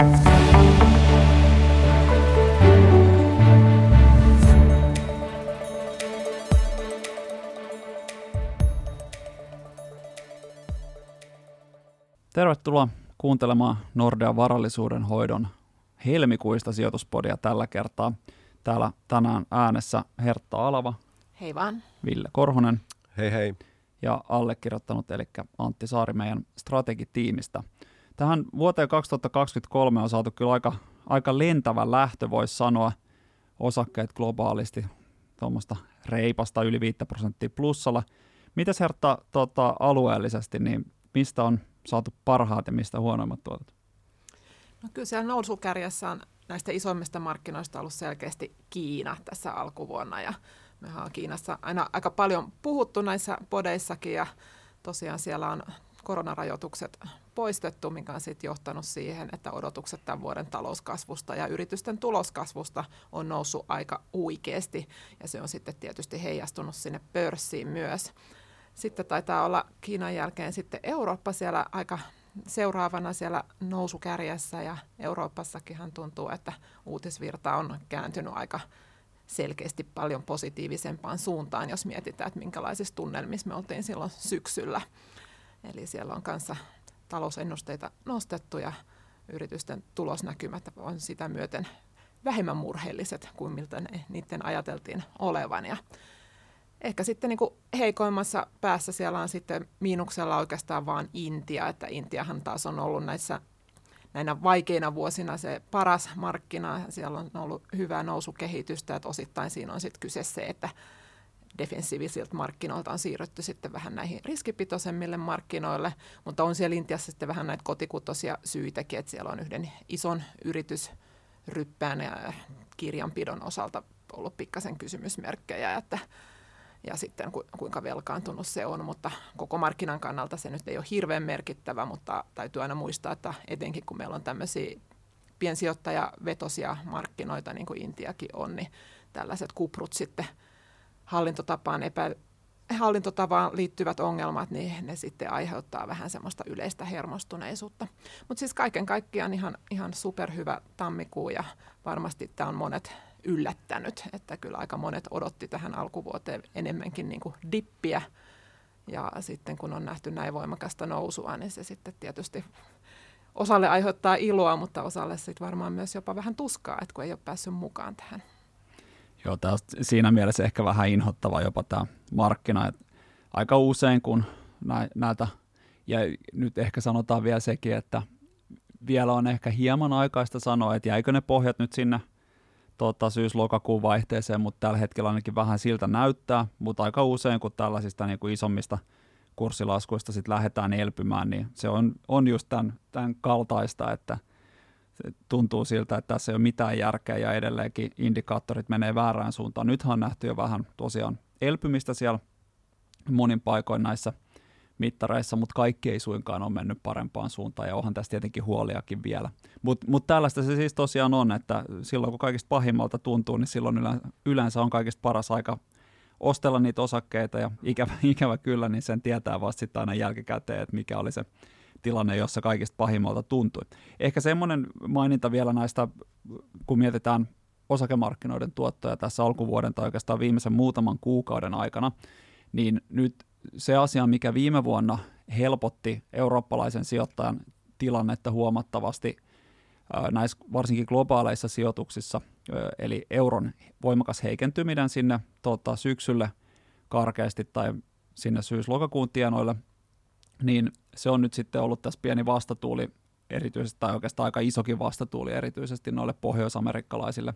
Tervetuloa kuuntelemaan Nordean varallisuuden hoidon helmikuista sijoituspodia tällä kertaa. Täällä tänään äänessä Hertta Alava. Hei vaan. Ville Korhonen. Hei hei. Ja allekirjoittanut, eli Antti Saari meidän strategitiimistä. Tähän vuoteen 2023 on saatu kyllä aika, aika lentävä lähtö, voisi sanoa, osakkeet globaalisti tuommoista reipasta yli 5 prosenttia plussalla. Mites Hertta tota, alueellisesti, niin mistä on saatu parhaat ja mistä huonoimmat tuotot? No kyllä siellä nousukärjessä on näistä isoimmista markkinoista ollut selkeästi Kiina tässä alkuvuonna ja me on Kiinassa aina aika paljon puhuttu näissä podeissakin ja tosiaan siellä on koronarajoitukset poistettu, mikä on sitten johtanut siihen, että odotukset tämän vuoden talouskasvusta ja yritysten tuloskasvusta on noussut aika huikeasti ja se on sitten tietysti heijastunut sinne pörssiin myös. Sitten taitaa olla Kiinan jälkeen sitten Eurooppa siellä aika seuraavana siellä nousukärjessä ja Euroopassakinhan tuntuu, että uutisvirta on kääntynyt aika selkeästi paljon positiivisempaan suuntaan, jos mietitään, että minkälaisissa tunnelmissa me oltiin silloin syksyllä. Eli siellä on kanssa talousennusteita nostettu ja yritysten tulosnäkymät on sitä myöten vähemmän murheelliset kuin miltä ne, niiden ajateltiin olevan. Ja Ehkä sitten niin kuin heikoimmassa päässä siellä on sitten miinuksella oikeastaan vaan Intia, että Intiahan taas on ollut näissä näinä vaikeina vuosina se paras markkina. Siellä on ollut hyvää nousukehitystä, että osittain siinä on sitten kyse se, että defensiivisiltä markkinoilta on siirrytty sitten vähän näihin riskipitoisemmille markkinoille, mutta on siellä Intiassa sitten vähän näitä kotikutosia syitäkin, että siellä on yhden ison yritysryppään ja kirjanpidon osalta ollut pikkasen kysymysmerkkejä, että ja sitten ku, kuinka velkaantunut se on, mutta koko markkinan kannalta se nyt ei ole hirveän merkittävä, mutta täytyy aina muistaa, että etenkin kun meillä on tämmöisiä piensijoittajavetosia markkinoita, niin kuin Intiakin on, niin tällaiset kuprut sitten hallintotapaan epä, hallintotavaan liittyvät ongelmat, niin ne sitten aiheuttaa vähän semmoista yleistä hermostuneisuutta. Mutta siis kaiken kaikkiaan ihan, ihan superhyvä tammikuu ja varmasti tämä on monet yllättänyt, että kyllä aika monet odotti tähän alkuvuoteen enemmänkin niin kuin dippiä. Ja sitten kun on nähty näin voimakasta nousua, niin se sitten tietysti osalle aiheuttaa iloa, mutta osalle sitten varmaan myös jopa vähän tuskaa, että kun ei ole päässyt mukaan tähän. Joo, tämä on siinä mielessä ehkä vähän inhottava jopa tämä markkina. Että aika usein kun näitä, ja nyt ehkä sanotaan vielä sekin, että vielä on ehkä hieman aikaista sanoa, että jäikö ne pohjat nyt sinne tota, syys-lokakuun vaihteeseen, mutta tällä hetkellä ainakin vähän siltä näyttää, mutta aika usein kun tällaisista niin kuin isommista kurssilaskuista sit lähdetään elpymään, niin se on, on just tämän, tämän kaltaista, että tuntuu siltä, että tässä ei ole mitään järkeä ja edelleenkin indikaattorit menee väärään suuntaan. Nythän on nähty jo vähän tosiaan elpymistä siellä monin paikoin näissä – mittareissa, mutta kaikki ei suinkaan ole mennyt parempaan suuntaan ja onhan tässä tietenkin huoliakin vielä. Mutta mut tällaista se siis tosiaan on, että silloin kun kaikista pahimmalta tuntuu, niin silloin yleensä on kaikista paras aika ostella niitä osakkeita ja ikävä, ikävä kyllä, niin sen tietää vasta sitten aina jälkikäteen, että mikä oli se tilanne, jossa kaikista pahimmalta tuntui. Ehkä semmoinen maininta vielä näistä, kun mietitään osakemarkkinoiden tuottoja tässä alkuvuoden tai oikeastaan viimeisen muutaman kuukauden aikana, niin nyt se asia, mikä viime vuonna helpotti eurooppalaisen sijoittajan tilannetta huomattavasti näissä varsinkin globaaleissa sijoituksissa, eli euron voimakas heikentyminen sinne tota, syksylle karkeasti tai sinne syys-lokakuun tienoille, niin se on nyt sitten ollut tässä pieni vastatuuli erityisesti, tai oikeastaan aika isokin vastatuuli erityisesti noille pohjoisamerikkalaisille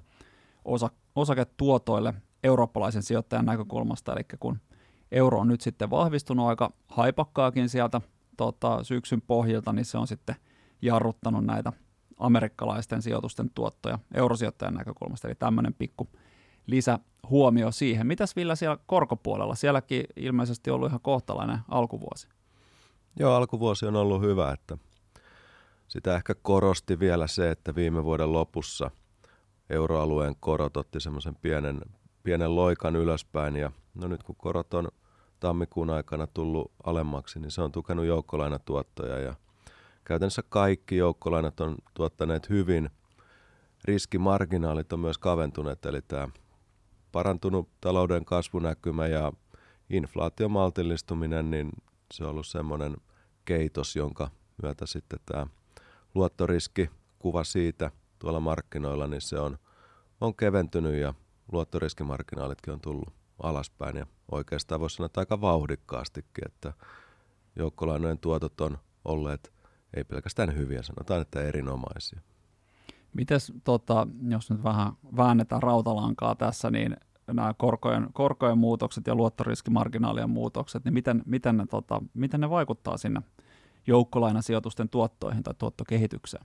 osa, osaketuotoille eurooppalaisen sijoittajan näkökulmasta, eli kun euro on nyt sitten vahvistunut aika haipakkaakin sieltä tota, syksyn pohjilta, niin se on sitten jarruttanut näitä amerikkalaisten sijoitusten tuottoja eurosijoittajan näkökulmasta. Eli tämmöinen pikku lisähuomio siihen. Mitäs Villa siellä korkopuolella? Sielläkin ilmeisesti ollut ihan kohtalainen alkuvuosi. Joo, alkuvuosi on ollut hyvä, että sitä ehkä korosti vielä se, että viime vuoden lopussa euroalueen korot otti semmoisen pienen, pienen loikan ylöspäin ja no nyt kun korot on tammikuun aikana tullut alemmaksi, niin se on tukenut joukkolainatuottoja ja käytännössä kaikki joukkolainat on tuottaneet hyvin. Riskimarginaalit on myös kaventuneet, eli tämä parantunut talouden kasvunäkymä ja inflaation maltillistuminen, niin se on ollut semmoinen keitos, jonka myötä sitten tämä luottoriski kuva siitä tuolla markkinoilla, niin se on, on keventynyt ja luottoriskimarginaalitkin on tullut alaspäin ja oikeastaan voisi sanoa että aika vauhdikkaastikin, että joukkolainojen tuotot on olleet ei pelkästään hyviä, sanotaan, että erinomaisia. Mites, tota, jos nyt vähän väännetään rautalankaa tässä, niin nämä korkojen, korkojen muutokset ja luottoriskimarginaalien muutokset, niin miten, miten, ne, tota, miten ne vaikuttaa sinne joukkolainasijoitusten tuottoihin tai tuottokehitykseen?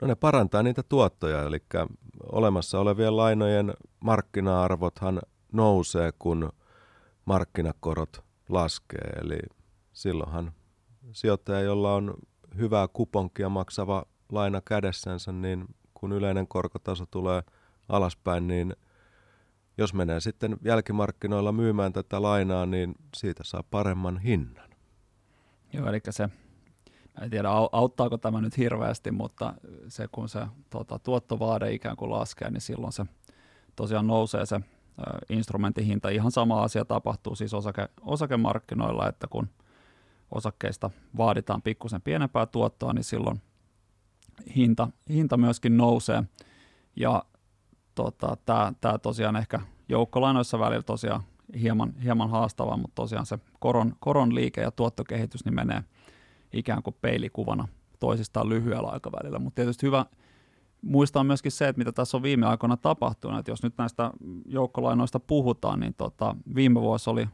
No ne parantaa niitä tuottoja, eli olemassa olevien lainojen markkina-arvothan nousee, kun markkinakorot laskee. Eli silloinhan sijoittaja, jolla on hyvää kuponkia maksava laina kädessänsä, niin kun yleinen korkotaso tulee alaspäin, niin jos menee sitten jälkimarkkinoilla myymään tätä lainaa, niin siitä saa paremman hinnan. Joo, eli se, en tiedä auttaako tämä nyt hirveästi, mutta se kun se tuota, tuottovaade ikään kuin laskee, niin silloin se tosiaan nousee se instrumentin hinta. Ihan sama asia tapahtuu siis osake, osakemarkkinoilla, että kun osakkeista vaaditaan pikkusen pienempää tuottoa, niin silloin hinta, hinta myöskin nousee. Ja tota, tämä tosiaan ehkä joukkolainoissa välillä tosiaan hieman, hieman haastavaa, mutta tosiaan se koron, koron liike ja tuottokehitys niin menee ikään kuin peilikuvana toisistaan lyhyellä aikavälillä. Mutta tietysti hyvä muistaa myöskin se, että mitä tässä on viime aikoina tapahtunut. Että jos nyt näistä joukkolainoista puhutaan, niin tota, viime vuosi oli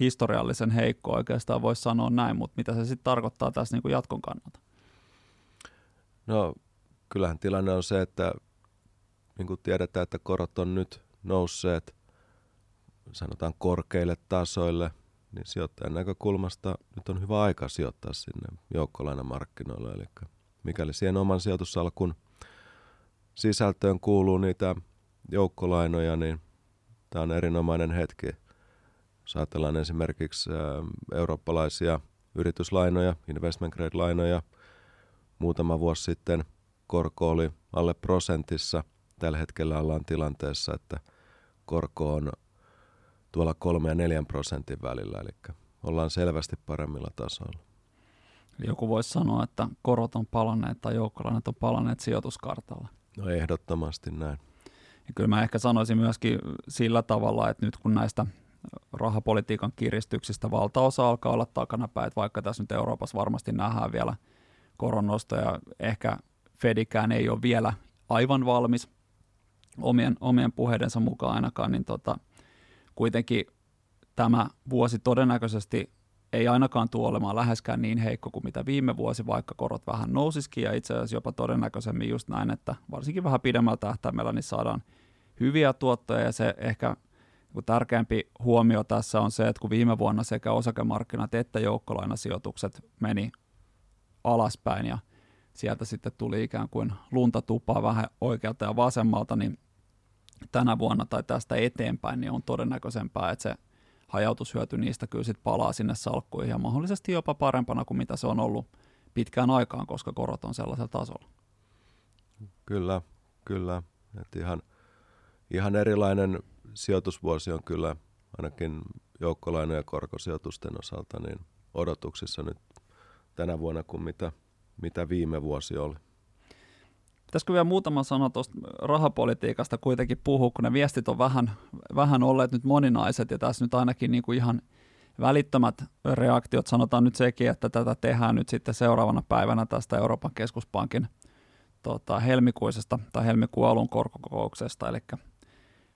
historiallisen heikko oikeastaan, voisi sanoa näin, mutta mitä se sitten tarkoittaa tässä niin kuin jatkon kannalta? No kyllähän tilanne on se, että niin kuin tiedetään, että korot on nyt nousseet sanotaan korkeille tasoille, niin sijoittajan näkökulmasta nyt on hyvä aika sijoittaa sinne joukkolainamarkkinoille. Eli mikäli siihen oman sijoitusalkun sisältöön kuuluu niitä joukkolainoja, niin tämä on erinomainen hetki. Jos ajatellaan esimerkiksi eurooppalaisia yrityslainoja, investment grade-lainoja, muutama vuosi sitten korko oli alle prosentissa. Tällä hetkellä ollaan tilanteessa, että korko on tuolla 3 ja 4 prosentin välillä, eli ollaan selvästi paremmilla tasoilla. Joku voisi sanoa, että korot on palanneet tai joukkolainat on palanneet sijoituskartalla. No ehdottomasti näin. Ja kyllä mä ehkä sanoisin myöskin sillä tavalla, että nyt kun näistä rahapolitiikan kiristyksistä valtaosa alkaa olla takanapäin, että vaikka tässä nyt Euroopassa varmasti nähdään vielä koronnosta ja ehkä Fedikään ei ole vielä aivan valmis omien, omien puheidensa mukaan ainakaan, niin tota, kuitenkin tämä vuosi todennäköisesti ei ainakaan tule olemaan läheskään niin heikko kuin mitä viime vuosi, vaikka korot vähän nousisikin. Ja itse asiassa jopa todennäköisemmin just näin, että varsinkin vähän pidemmällä tähtäimellä niin saadaan hyviä tuottoja. Ja se ehkä tärkeämpi huomio tässä on se, että kun viime vuonna sekä osakemarkkinat että joukkolainasijoitukset meni alaspäin ja sieltä sitten tuli ikään kuin lunta tupaa vähän oikealta ja vasemmalta, niin tänä vuonna tai tästä eteenpäin, niin on todennäköisempää, että se hajautushyöty niistä kyllä sitten palaa sinne salkkuihin ja mahdollisesti jopa parempana kuin mitä se on ollut pitkään aikaan, koska korot on sellaisella tasolla. Kyllä, kyllä. Et ihan, ihan erilainen sijoitusvuosi on kyllä ainakin joukkolainojen ja korkosijoitusten osalta niin odotuksissa nyt tänä vuonna kuin mitä, mitä viime vuosi oli. Pitäisikö vielä muutama sana tuosta rahapolitiikasta kuitenkin puhua, kun ne viestit on vähän, vähän olleet nyt moninaiset ja tässä nyt ainakin niin kuin ihan välittömät reaktiot, sanotaan nyt sekin, että tätä tehdään nyt sitten seuraavana päivänä tästä Euroopan keskuspankin tota, helmikuisesta tai helmikuun alun korkokokouksesta, eli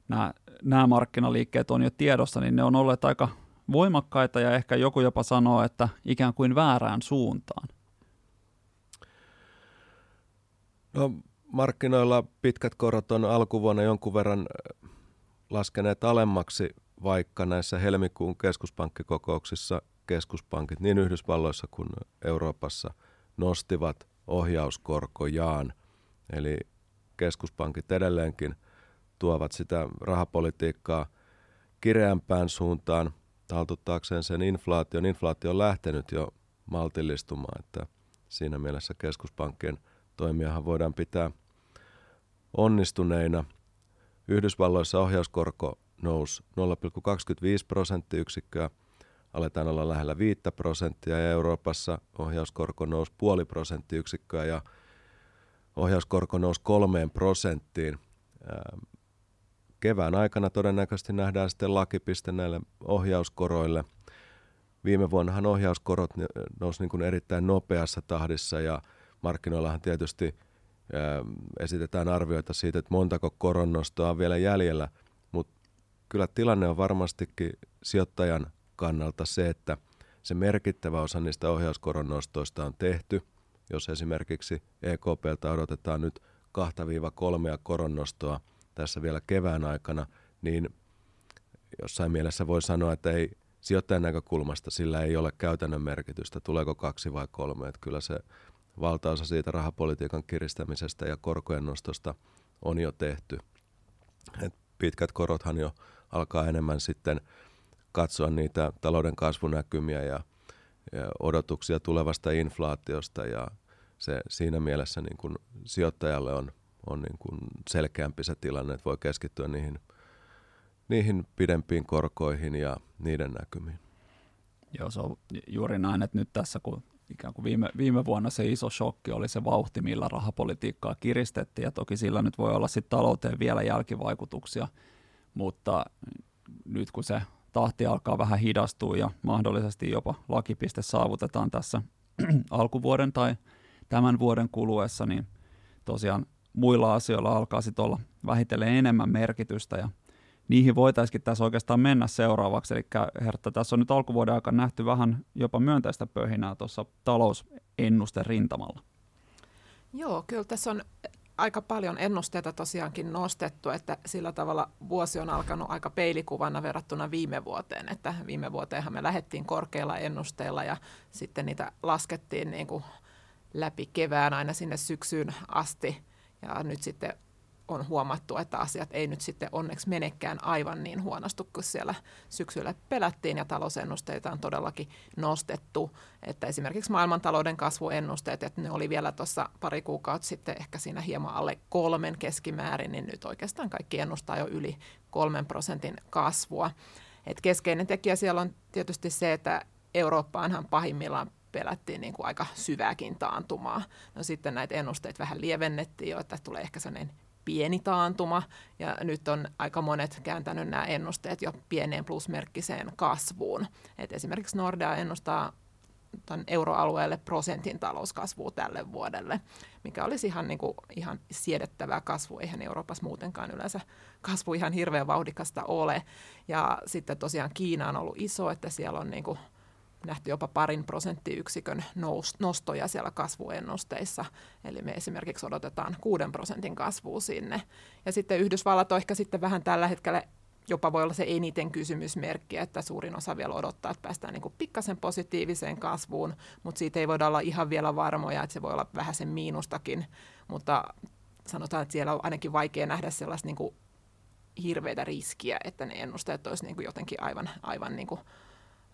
nämä, nämä markkinaliikkeet on jo tiedossa, niin ne on olleet aika voimakkaita ja ehkä joku jopa sanoo, että ikään kuin väärään suuntaan. No markkinoilla pitkät korot on alkuvuonna jonkun verran äh, laskeneet alemmaksi, vaikka näissä helmikuun keskuspankkikokouksissa keskuspankit niin Yhdysvalloissa kuin Euroopassa nostivat ohjauskorkojaan. Eli keskuspankit edelleenkin tuovat sitä rahapolitiikkaa kireämpään suuntaan taltuttaakseen sen inflaation. Inflaatio on lähtenyt jo maltillistumaan, että siinä mielessä keskuspankkien toimiahan voidaan pitää onnistuneina. Yhdysvalloissa ohjauskorko nousi 0,25 prosenttiyksikköä, aletaan olla lähellä 5 prosenttia ja Euroopassa ohjauskorko nousi puoli prosenttiyksikköä ja ohjauskorko nousi kolmeen prosenttiin. Kevään aikana todennäköisesti nähdään sitten lakipiste näille ohjauskoroille. Viime vuonnahan ohjauskorot nousi niin kuin erittäin nopeassa tahdissa ja markkinoillahan tietysti esitetään arvioita siitä, että montako koronnostoa on vielä jäljellä, mutta kyllä tilanne on varmastikin sijoittajan kannalta se, että se merkittävä osa niistä ohjauskoronnostoista on tehty. Jos esimerkiksi EKPltä odotetaan nyt 2-3 koronnostoa tässä vielä kevään aikana, niin jossain mielessä voi sanoa, että ei sijoittajan näkökulmasta sillä ei ole käytännön merkitystä, tuleeko kaksi vai kolme. Että kyllä se valtaosa siitä rahapolitiikan kiristämisestä ja korkojen nostosta on jo tehty. Et pitkät korothan jo alkaa enemmän sitten katsoa niitä talouden kasvunäkymiä ja, ja odotuksia tulevasta inflaatiosta ja se siinä mielessä niin kuin sijoittajalle on, on niin kuin selkeämpi se tilanne, että voi keskittyä niihin, niihin pidempiin korkoihin ja niiden näkymiin. Joo, se on juuri näin, että nyt tässä kun ikään kuin viime, viime vuonna se iso shokki oli se vauhti, millä rahapolitiikkaa kiristettiin, ja toki sillä nyt voi olla sitten talouteen vielä jälkivaikutuksia, mutta nyt kun se tahti alkaa vähän hidastua ja mahdollisesti jopa lakipiste saavutetaan tässä alkuvuoden tai tämän vuoden kuluessa, niin tosiaan muilla asioilla alkaa sitten olla vähitellen enemmän merkitystä ja niihin voitaisiin tässä oikeastaan mennä seuraavaksi. Eli Hertta, tässä on nyt alkuvuoden aikana nähty vähän jopa myönteistä pöhinää tuossa talousennusten rintamalla. Joo, kyllä tässä on aika paljon ennusteita tosiaankin nostettu, että sillä tavalla vuosi on alkanut aika peilikuvana verrattuna viime vuoteen, että viime vuoteenhan me lähdettiin korkeilla ennusteilla ja sitten niitä laskettiin niin kuin läpi kevään aina sinne syksyyn asti ja nyt sitten on huomattu, että asiat ei nyt sitten onneksi menekään aivan niin huonosti kuin siellä syksyllä pelättiin ja talousennusteita on todellakin nostettu. Että esimerkiksi maailmantalouden kasvuennusteet, että ne oli vielä tuossa pari kuukautta sitten ehkä siinä hieman alle kolmen keskimäärin, niin nyt oikeastaan kaikki ennustaa jo yli kolmen prosentin kasvua. Et keskeinen tekijä siellä on tietysti se, että Eurooppaanhan pahimmillaan pelättiin niin kuin aika syvääkin taantumaa. No sitten näitä ennusteita vähän lievennettiin jo, että tulee ehkä sellainen pieni taantuma, ja nyt on aika monet kääntänyt nämä ennusteet jo pieneen plusmerkkiseen kasvuun. Et esimerkiksi Nordea ennustaa tämän euroalueelle prosentin talouskasvua tälle vuodelle, mikä olisi ihan, niin kuin, ihan siedettävää kasvu. Eihän Euroopassa muutenkaan yleensä kasvu ihan hirveän vauhdikasta ole. Ja sitten tosiaan Kiina on ollut iso, että siellä on niin kuin nähty jopa parin prosenttiyksikön nostoja siellä kasvuennusteissa. Eli me esimerkiksi odotetaan kuuden prosentin kasvua sinne. Ja sitten Yhdysvallat on ehkä sitten vähän tällä hetkellä jopa voi olla se eniten kysymysmerkki, että suurin osa vielä odottaa, että päästään niin pikkasen positiiviseen kasvuun, mutta siitä ei voida olla ihan vielä varmoja, että se voi olla vähän sen miinustakin, mutta sanotaan, että siellä on ainakin vaikea nähdä sellaista niin hirveitä riskiä, että ne ennusteet olisi niin jotenkin aivan, aivan niin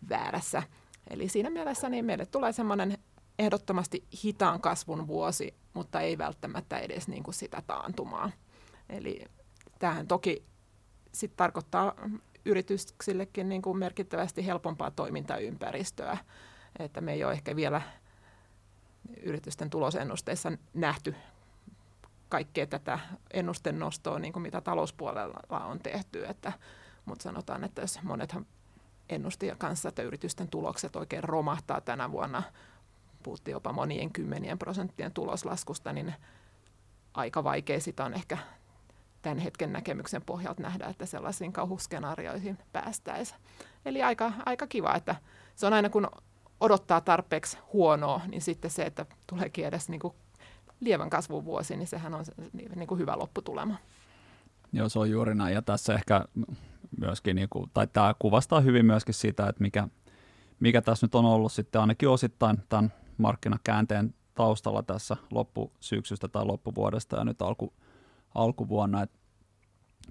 väärässä. Eli siinä mielessä niin meille tulee semmoinen ehdottomasti hitaan kasvun vuosi, mutta ei välttämättä edes niin kuin sitä taantumaa. Eli tämähän toki sit tarkoittaa yrityksillekin niin kuin merkittävästi helpompaa toimintaympäristöä, että me ei ole ehkä vielä yritysten tulosennusteissa nähty kaikkea tätä ennusten nostoa, niin kuin mitä talouspuolella on tehty, että, mutta sanotaan, että jos monethan ennusti kanssa, että yritysten tulokset oikein romahtaa tänä vuonna. Puhuttiin jopa monien kymmenien prosenttien tuloslaskusta, niin aika vaikea sitä on ehkä tämän hetken näkemyksen pohjalta nähdä, että sellaisiin kauhuskenaarioihin päästäisiin. Eli aika, aika kiva, että se on aina kun odottaa tarpeeksi huonoa, niin sitten se, että tuleekin edes niin kuin lievän kasvun vuosi, niin sehän on niin kuin hyvä lopputulema. Joo, se on juuri näin. Ja tässä ehkä myöskin, niin kuin, tai tämä kuvastaa hyvin myöskin sitä, että mikä, mikä tässä nyt on ollut sitten ainakin osittain tämän markkinakäänteen taustalla tässä loppusyksystä tai loppuvuodesta ja nyt alku, alkuvuonna, että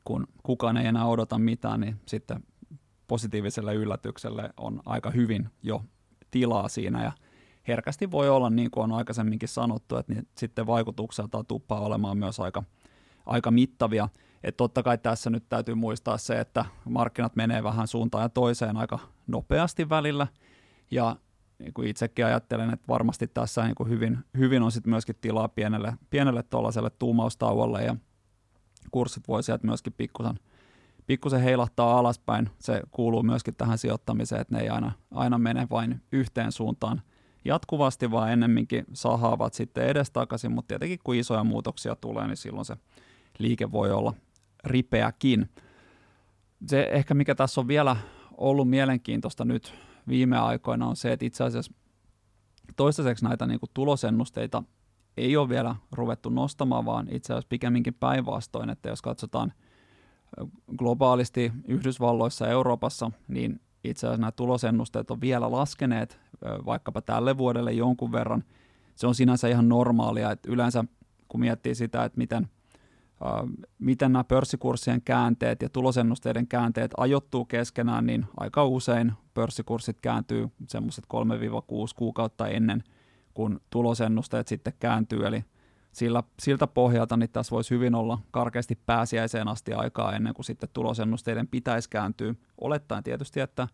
kun kukaan ei enää odota mitään, niin sitten positiiviselle yllätykselle on aika hyvin jo tilaa siinä ja herkästi voi olla, niin kuin on aikaisemminkin sanottu, että niin sitten vaikutukselta tuppaa olemaan myös aika, aika mittavia. Että totta kai tässä nyt täytyy muistaa se, että markkinat menee vähän suuntaan ja toiseen aika nopeasti välillä, ja niin kuin itsekin ajattelen, että varmasti tässä niin kuin hyvin, hyvin on sitten myöskin tilaa pienelle, pienelle tuollaiselle tuumaustauolle, ja kurssit voi sieltä myöskin pikkusen, pikkusen heilahtaa alaspäin. Se kuuluu myöskin tähän sijoittamiseen, että ne ei aina, aina mene vain yhteen suuntaan jatkuvasti, vaan ennemminkin sahaavat sitten edestakaisin, mutta tietenkin kun isoja muutoksia tulee, niin silloin se liike voi olla ripeäkin. Se ehkä mikä tässä on vielä ollut mielenkiintoista nyt viime aikoina on se, että itse asiassa toistaiseksi näitä niin kuin tulosennusteita ei ole vielä ruvettu nostamaan, vaan itse asiassa pikemminkin päinvastoin, että jos katsotaan globaalisti Yhdysvalloissa ja Euroopassa, niin itse asiassa nämä tulosennusteet on vielä laskeneet vaikkapa tälle vuodelle jonkun verran. Se on sinänsä ihan normaalia, että yleensä kun miettii sitä, että miten, miten nämä pörssikurssien käänteet ja tulosennusteiden käänteet ajoittuu keskenään, niin aika usein pörssikurssit kääntyy semmoiset 3-6 kuukautta ennen kun tulosennusteet sitten kääntyy, eli sillä, siltä pohjalta niin tässä voisi hyvin olla karkeasti pääsiäiseen asti aikaa ennen kuin sitten tulosennusteiden pitäisi kääntyä, olettaen tietysti, että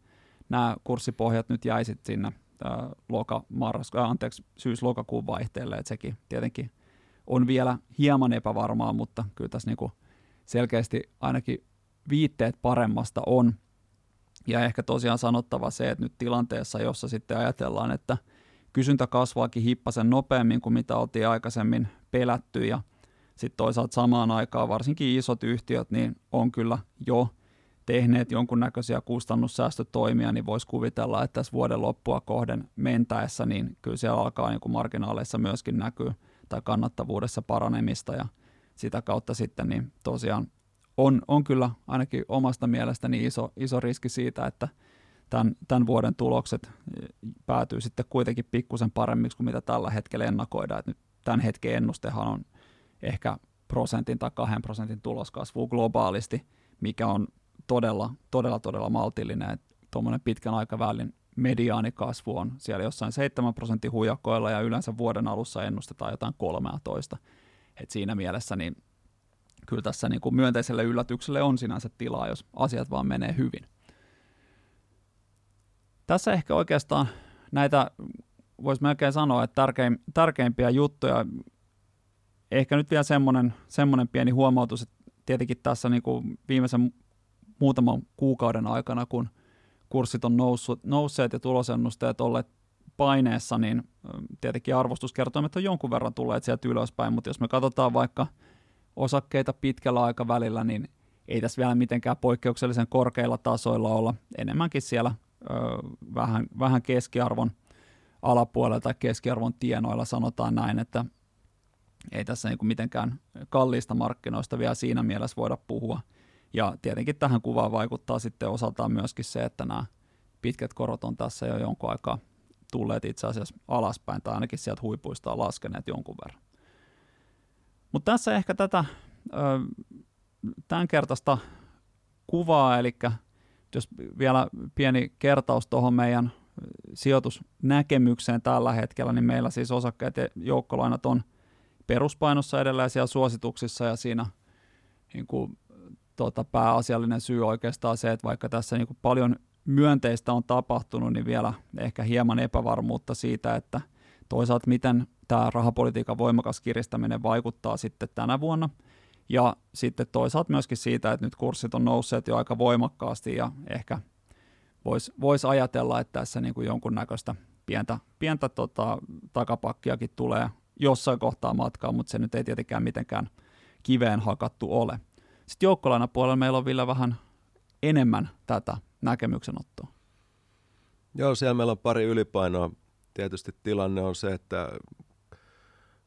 nämä kurssipohjat nyt jäisit sinne loka, marras, äh, anteeksi, syys-lokakuun vaihteelle, että sekin tietenkin on vielä hieman epävarmaa, mutta kyllä tässä niinku selkeästi ainakin viitteet paremmasta on. Ja ehkä tosiaan sanottava se, että nyt tilanteessa, jossa sitten ajatellaan, että kysyntä kasvaakin hippasen nopeammin kuin mitä oltiin aikaisemmin pelätty ja sitten toisaalta samaan aikaan varsinkin isot yhtiöt niin on kyllä jo tehneet jonkunnäköisiä kustannussäästötoimia, niin voisi kuvitella, että tässä vuoden loppua kohden mentäessä, niin kyllä siellä alkaa niin kuin marginaaleissa myöskin näkyy tai kannattavuudessa paranemista ja sitä kautta sitten niin tosiaan on, on kyllä ainakin omasta mielestäni iso, iso riski siitä, että tämän, tämän vuoden tulokset päätyy sitten kuitenkin pikkusen paremmiksi kuin mitä tällä hetkellä ennakoidaan. Et nyt tämän hetken ennustehan on ehkä prosentin tai kahden prosentin tuloskasvu globaalisti, mikä on todella, todella, todella maltillinen. Tuommoinen pitkän aikavälin mediaanikasvu on siellä jossain 7 prosentin hujakoilla ja yleensä vuoden alussa ennustetaan jotain 13. Et siinä mielessä niin kyllä tässä niin kuin myönteiselle yllätykselle on sinänsä tilaa, jos asiat vaan menee hyvin. Tässä ehkä oikeastaan näitä, voisi melkein sanoa, että tärkein, tärkeimpiä juttuja, ehkä nyt vielä semmoinen, semmoinen pieni huomautus, että tietenkin tässä niin kuin viimeisen muutaman kuukauden aikana, kun kurssit on noussut, nousseet ja tulosennusteet olleet paineessa, niin tietenkin arvostuskertoimet on jonkun verran tulleet sieltä ylöspäin, mutta jos me katsotaan vaikka osakkeita pitkällä aikavälillä, niin ei tässä vielä mitenkään poikkeuksellisen korkeilla tasoilla olla, enemmänkin siellä ö, vähän, vähän keskiarvon alapuolella tai keskiarvon tienoilla sanotaan näin, että ei tässä niin mitenkään kalliista markkinoista vielä siinä mielessä voida puhua. Ja tietenkin tähän kuvaan vaikuttaa sitten osaltaan myöskin se, että nämä pitkät korot on tässä jo jonkun aikaa tulleet itse asiassa alaspäin, tai ainakin sieltä huipuista on laskeneet jonkun verran. Mutta tässä ehkä tätä tämän kertaista kuvaa, eli jos vielä pieni kertaus tuohon meidän sijoitusnäkemykseen tällä hetkellä, niin meillä siis osakkeet ja joukkolainat on peruspainossa edelleen siellä suosituksissa ja siinä niin kuin, tota, pääasiallinen syy oikeastaan se, että vaikka tässä niin paljon myönteistä on tapahtunut, niin vielä ehkä hieman epävarmuutta siitä, että toisaalta miten tämä rahapolitiikan voimakas kiristäminen vaikuttaa sitten tänä vuonna – ja sitten toisaalta myöskin siitä, että nyt kurssit on nousseet jo aika voimakkaasti ja ehkä voisi vois ajatella, että tässä niin kuin jonkunnäköistä pientä, pientä tota, takapakkiakin tulee jossain kohtaa matkaa, mutta se nyt ei tietenkään mitenkään kiveen hakattu ole. Sitten joukkolainapuolella meillä on vielä vähän enemmän tätä näkemyksenottoa. Joo, siellä meillä on pari ylipainoa. Tietysti tilanne on se, että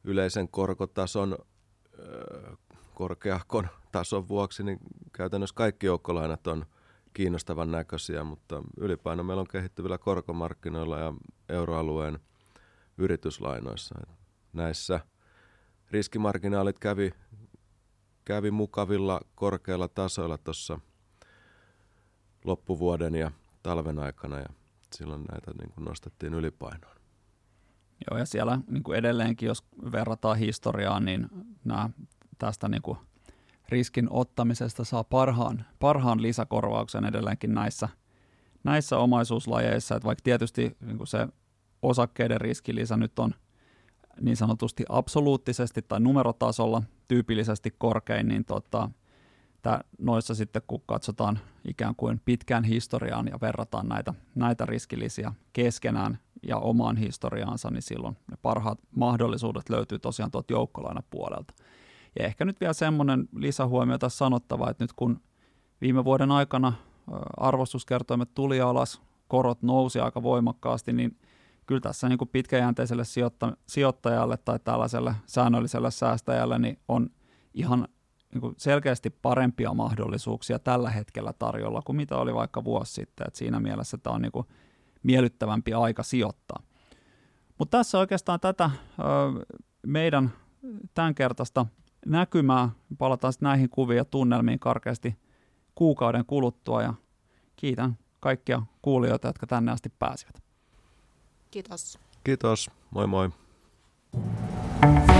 yleisen korkotason korkeahkon tason vuoksi, niin käytännössä kaikki joukkolainat on kiinnostavan näköisiä, mutta ylipaino meillä on kehittyvillä korkomarkkinoilla ja euroalueen yrityslainoissa. Näissä riskimarginaalit kävi, kävi mukavilla korkeilla tasoilla tuossa loppuvuoden ja talven aikana ja silloin näitä niin kuin nostettiin ylipainoon. Joo, ja siellä niin kuin edelleenkin, jos verrataan historiaan, niin nämä tästä niin kuin riskin ottamisesta saa parhaan, parhaan lisäkorvauksen edelleenkin näissä, näissä omaisuuslajeissa, että vaikka tietysti niin kuin se osakkeiden riskilisä nyt on niin sanotusti absoluuttisesti tai numerotasolla tyypillisesti korkein, niin tota, tää, noissa sitten kun katsotaan ikään kuin pitkään historiaan ja verrataan näitä, näitä riskilisiä keskenään ja omaan historiaansa, niin silloin ne parhaat mahdollisuudet löytyy tosiaan tuolta joukkolainapuolelta. Ja ehkä nyt vielä semmoinen lisähuomio tässä sanottava, että nyt kun viime vuoden aikana arvostuskertoimet tuli alas, korot nousi aika voimakkaasti, niin kyllä tässä niin kuin pitkäjänteiselle sijoitta- sijoittajalle tai tällaiselle säännölliselle säästäjälle niin on ihan niin kuin selkeästi parempia mahdollisuuksia tällä hetkellä tarjolla kuin mitä oli vaikka vuosi sitten. Et siinä mielessä tämä on niin kuin miellyttävämpi aika sijoittaa. Mutta tässä oikeastaan tätä ö, meidän tämänkertaista näkymää. Palataan sitten näihin kuviin ja tunnelmiin karkeasti kuukauden kuluttua ja kiitän kaikkia kuulijoita, jotka tänne asti pääsivät. Kiitos. Kiitos. Moi moi. thank you